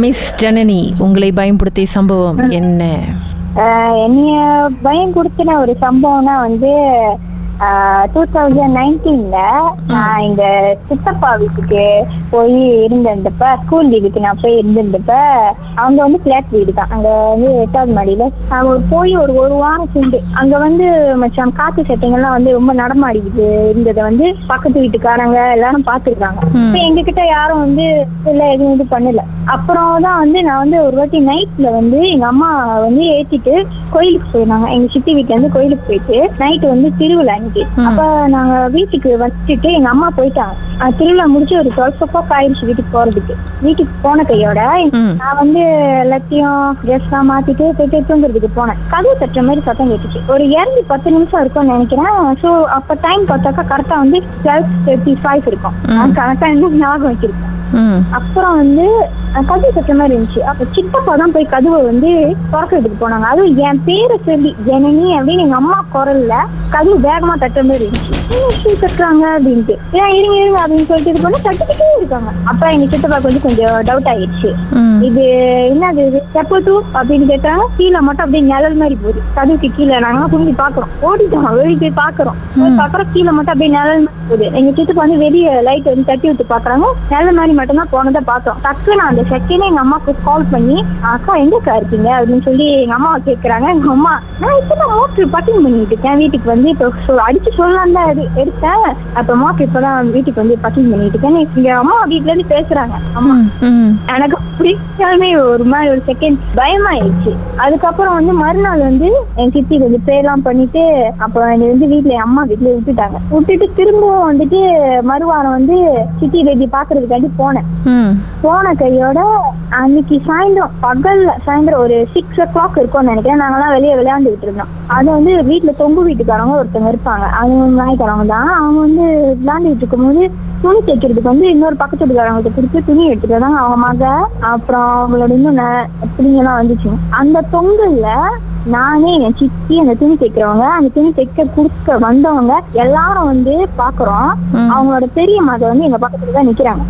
Miss Janani உங்களை பயன்படுத்திய சம்பவம் என்ன? என்னைய பயம் கொடுத்தின ஒரு சம்பவம்னா வந்து டூ தௌசண்ட் நைன்டீன்ல நான் எங்க சித்தப்பா வீட்டுக்கு போய் இருந்திருந்தப்ப ஸ்கூல் லீவுக்கு நான் போய் இருந்திருந்தப்ப அவங்க வந்து பிளாட் வீடு தான். அங்க வந்து எட்டாவது மாடியில. ஒரு போய் ஒரு ஒரு வாரம் சென்று அங்க வந்து மச்சான் காத்து செட்டிங்கெல்லாம் வந்து ரொம்ப நடமாடிக்கிட்டு இருந்ததை வந்து பக்கத்து வீட்டுக்காரங்க எல்லாரும் பாத்துருக்காங்க. இப்ப எங்க கிட்ட யாரும் வந்து இல்ல எதுவும் இது பண்ணல. அப்புறம் தான் வந்து நான் வந்து ஒரு வாட்டி நைட்ல வந்து எங்க அம்மா வந்து ஏத்திட்டு கோயிலுக்கு போயிருந்தாங்க. எங்க சித்தி வீட்டுல இருந்து கோயிலுக்கு போயிட்டு நைட் வந்து திருவிழா ம். அப்ப நாங்க வீட்டுக்கு வச்சுட்டு எங்க அம்மா போயிட்டாங்க திருவிழா முடிச்சு ஒரு டுவெல் ஓ கிளாக் ஆயிடுச்சு வீட்டுக்கு போறதுக்கு. வீட்டுக்கு போன கையோட. நான் வந்து எல்லாத்தையும் ட்ரெஸ் எல்லாம் மாத்திட்டு போயிட்டு தூங்குறதுக்கு போனேன். கதவு தட்டுற மாதிரி சத்தம் கேட்டுச்சு. ஒரு இரண்டு பத்து நிமிஷம் இருக்கும்னு நினைக்கிறேன். ஸோ அப்ப டைம் பார்த்தாக்கா கரெக்டா வந்து டுவெல் தேர்ட்டி ஃபைவ் இருக்கும் நான் கரெக்டா இன்னும் ஞாபகம் வச்சிருக்கேன். அப்புறம் வந்து அஹ், கதவு மாதிரி இருந்துச்சு. அப்ப சித்தப்பா தான் போய் கதவை வந்து திறக்கிறதுக்கு போனாங்க. அதுவும் என் பேரை சொல்லி ஜனனி அப்படின்னு எங்க அம்மா குரல்ல கதவு வேகமா தட்டுற மாதிரி இருந்துச்சு. தட்டுறாங்க அப்படின்ட்டு. ஏன் இருங்க இருங்க அப்படின்னு சொல்லிட்டு இது பண்ண தட்டிக்கிட்டே இருக்காங்க அப்ப எங்க சித்தப்பாக்கு வந்து கொஞ்சம் டவுட் ஆயிடுச்சு. இது என்னது இது? எப்போ டூ அப்படின்னு கேட்டாங்க. கீழே மட்டும் அப்படியே நிழல் மாதிரி போகுது. கதவுக்கு கீழே நாங்க குஞ்சு பாக்குறோம் ஓடிட்டோம். வெளியே போய் பாக்குறோம் பாக்குறோம் கீழே மட்டும் அப்படியே நிழல் மாதிரி போகுது. எங்க சித்துக்கு வந்து வெளியே லைட் வந்து தட்டி விட்டு பாக்குறாங்க நிழல் மாதிரி மட்டும் தான் போனதை பார்த்தோம். டக்குன்னு அந்த செகண்டே எங்க அம்மாக்கு கால் பண்ணி அக்கா எங்கக்கா இருக்கீங்க? அப்படின்னு சொல்லி எங்க அம்மா கேக்குறாங்க. எங்க அம்மா நான் இப்பதான் மோட்டர் பட்டிங் பண்ணிட்டு இருக்கேன். வீட்டுக்கு வந்து இப்போ அடிச்சு சொல்லலாம் தான் எடு- எடுத்தேன். அப்ப மோட்டர் இப்பதான் வீட்டுக்கு வந்து பட்டிங் பண்ணிட்டு இருக்கேன் எங்க அம்மா வீட்டுல இருந்து பேசுறாங்க. அம்மா எனக்கு பிடிச்சாலுமே ஒரு மாதிரி ஒரு செகண்ட் பயமாயிடுச்சு. அதுக்கப்புறம் வந்து மறுநாள் வந்து என் சித்தி கொஞ்சம் ப்ரேலாம் பண்ணிட்டு அப்போ என்னை வந்து வீட்டுல என் அம்மா வீட்டுல விட்டுட்டாங்க. விட்டுட்டு திரும்பவும் வந்துட்டு மறுவாரம் வந்து சித்தி பேபி பாக்குறதுக்காண்டி போனேன். போன கையோட அன்னைக்கு சாயந்தரம் பகல்ல சாயந்தரம் ஒரு சிக்ஸ் ஓ கிளாக் இருக்கும்னு நினைக்கிறேன். நாங்கெல்லாம் வெளியே விளையாண்டுகிட்டு இருந்தோம். அது வந்து வீட்டுல தொங்கு வீட்டுக்காரங்க ஒருத்தவங்க இருப்பாங்க. அவங்க நாய்க்காரங்க தான். அவங்க வந்து விளையாண்டுகிட்டு இருக்கும்போது துணி தைக்கிறதுக்கு வந்து இன்னொரு பக்கத்து வீட்டுக்காரங்கிட்ட கொடுத்து துணி எடுத்துட்டு வந்தாங்க. அவங்க மக அப்புறம் அவங்களோட இன்னும் பிள்ளைங்கெல்லாம் வந்துச்சு. அந்த தொங்கல்ல நானே என் சித்தி அந்த துணி தைக்கிறவங்க அந்த துணி தைக்க கொடுக்க வந்தவங்க எல்லாரும் வந்து பாக்குறோம். அவங்களோட பெரிய மக வந்து எங்க பக்கத்துல தான் நிக்கிறாங்க.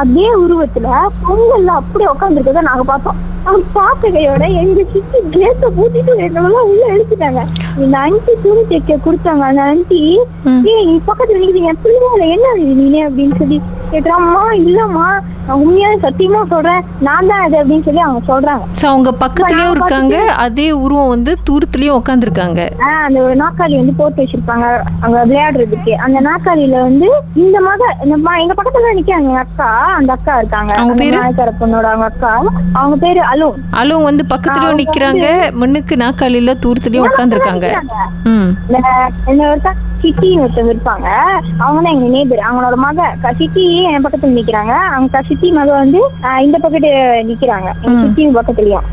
அதே உருவத்துல பொங்கல்ல அப்படியே உட்காந்துருக்கத நாங்க பார்த்தோம். அவங்க பார்த்த கையோட எங்க சித்தி கேட்ட பூட்டிட்டு எங்களெல்லாம் உள்ள எழுப்பிட்டாங்க இந்த அண்டி துணி தைக்க கொடுத்தாங்க. அந்த ஆண்டி. ஏய் நீ பக்கத்துல நிக்கிறீங்க பிள்ளைங்கள என்ன நீனே? அப்படின்னு சொல்லி கேக்குறாம்மா இல்லம்மா. நான் உண்மையா சத்தியமா சொல்றேன். நான் தான் அது அப்படின்னு சொல்லி அவங்க சொல்றாங்க. ஸோ அவங்க பக்கத்துலயும் இருக்காங்க. அதே உருவம் வந்து தூரத்துலயும் உட்காந்துருக்காங்க அந்த ஒரு நாற்காலி வந்து போட்டு வச்சிருப்பாங்க. அங்க விளையாடுறதுக்கு. அந்த நாற்காலியில வந்து இந்த மக எங்க பக்கத்துல நிக்கிறாங்க. எங்க அக்கா அந்த அக்கா இருக்காங்க. அவங்க பேரு? நாயக்கார பொண்ணோட அவங்க அக்கா. அவங்க பேரு அலு அலும் வந்து பக்கத்துலயும் நிக்கிறாங்க. மண்ணுக்கு நாக்காளில தூரத்துலயும் உட்காந்துருக்காங்க இந்த என்ன ஒருத்தா சித்தி ஒருத்தவங்க இருப்பாங்க. அவங்க தான் எங்க நேபர் அவங்களோட மக க- சித்தி என் பக்கத்துல நிக்கிறாங்க. அவங்க க- சித்தி மக வந்து இந்த பக்கத்து நிக்கிறாங்க. எங்க. சித்தி பக்கத்துலயும்.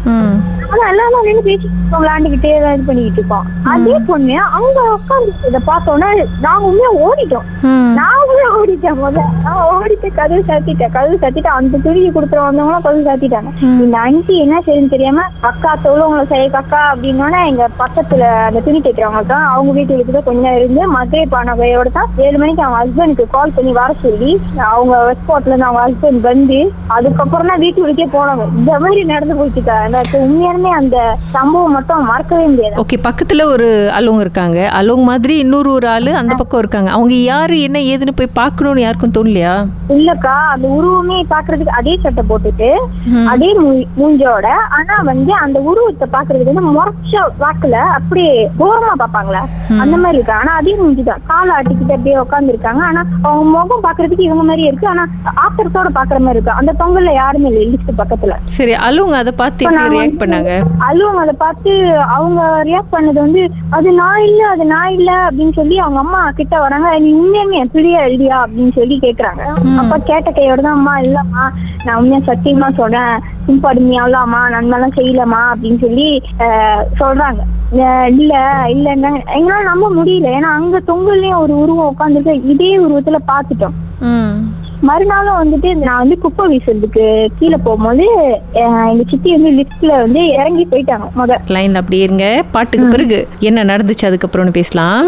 ஆனா எல்லாரும் நின்று பேசி விளையாண்டுக்கிட்டே இது பண்ணிக்கிட்டு இருக்கோம். அதே பொண்ணு அவங்க உட்காந்து இதை பார்த்தோன்னா நாங்க உண்மையா ஓடிட்டோம். ம். நாங்களே ஓடிட்டேன் முதல்ல. நான் ஓடிட்டு கதவு சாத்திட்டேன் கதவு சாத்திட்டு அந்த துணியை கொடுத்துட்டு வந்தவங்களும் கதவு சாத்திட்டாங்க. இந்த ஆண்டி என்ன செய்யுன்னு தெரியாம அக்கா தொழுவங்களை செய்ய அக்கா அப்படின்னோட எங்க பக்கத்துல அந்த துணி தைக்கிறவங்க தான் அவங்க வீட்டுக்கு தான் கொஞ்ச நேரம் இருந்து மதுரை பானகையோட தான் ஏழு மணிக்கு அவங்க ஹஸ்பண்டுக்கு கால் பண்ணி வர சொல்லி அவங்க ஸ்பாட்ல இருந்து அவங்க ஹஸ்பண்ட் வந்து அதுக்கப்புறம் தான் வீட்டுக்கே போனாங்க. இந்த மாதிரி நடந்து போயிட்டுக்கா. எனக்கு உண்மையாலுமே அந்த சம்பவம் மட்டும் மறக்கவே முடியாது. ஓகே பக்கத்துல ஒரு அலோங் இருக்காங்க. அலோங் மாதிரி இன்னொரு ஒரு ஆளு அந்த பக்கம் இருக்காங்க. அவங்க யாரு என்ன ஏதுன்னு போய் பார்க்கணும்னு யாருக்கும் தோணலையா? இல்லக்கா அந்த உருவமே பாக்குறதுக்கு அதே சட்டை போட்டுட்டு. அதே மூஞ்சோட ஆனா வந்து அந்த உருவத்தை பாக்குறதுக்கு வந்து முறைச்ச வாக்குல அப்படியே தூரமா பாப்பாங்களா அந்த மாதிரி இருக்கு. ஆனா அதே மூஞ்சிதான். காலை ஆட்டிக்கிட்டு அப்படியே உட்கார்ந்து இருக்காங்க ஆனா அவங்க முகம் பாக்குறதுக்கு இவங்க மாதிரி இருக்கு. ஆனா ஆத்திரத்தோட பாக்குற மாதிரி இருக்கு. அந்த பொங்கல்ல யாருமே இல்லை. லிஸ்ட் பக்கத்துல. சரி அலோங்க அதை பார்த்து ரியாக்ட் பண்ணாங்க? அழுவங்க. அதை பார்த்து அவங்க ரியாக்ட் பண்ணது வந்து அது நான் இல்ல அது நான் இல்ல அப்படின்னு சொல்லி அவங்க அம்மா கிட்ட வராங்க. நீ உண்மையுமே பிரியா இல்லையா அப்படின்னு சொல்லி கேக்குறாங்க. அப்ப கேட்ட கையோட தான் அம்மா இல்லம்மா நான் உண்மையா சத்தியமா சொல்றேன். சிம்படுமையாவலாமா நன்மைலாம் செய்யலமா அப்படின்னு சொல்லி சொல்றாங்க. இல்ல இல்லன்னா எங்களால நம்ப முடியல. ஏன்னா அங்க தொங்கல்லையும் ஒரு உருவம் உட்காந்துருக்கு இதே உருவத்துல பாத்துட்டோம் மறுநாளும் வந்துட்டு நான் வந்து குப்பை வீசுறதுக்கு கீழே போகும்போது எங்க சித்தி வந்து லிஃப்ட்ல வந்து இறங்கி போயிட்டாங்க முத. லைன்ல அப்படியே இருங்க. பாட்டுக்கு பிறகு என்ன நடந்துச்சு அதுக்கப்புறம்னு பேசலாம்.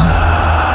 Nirvana.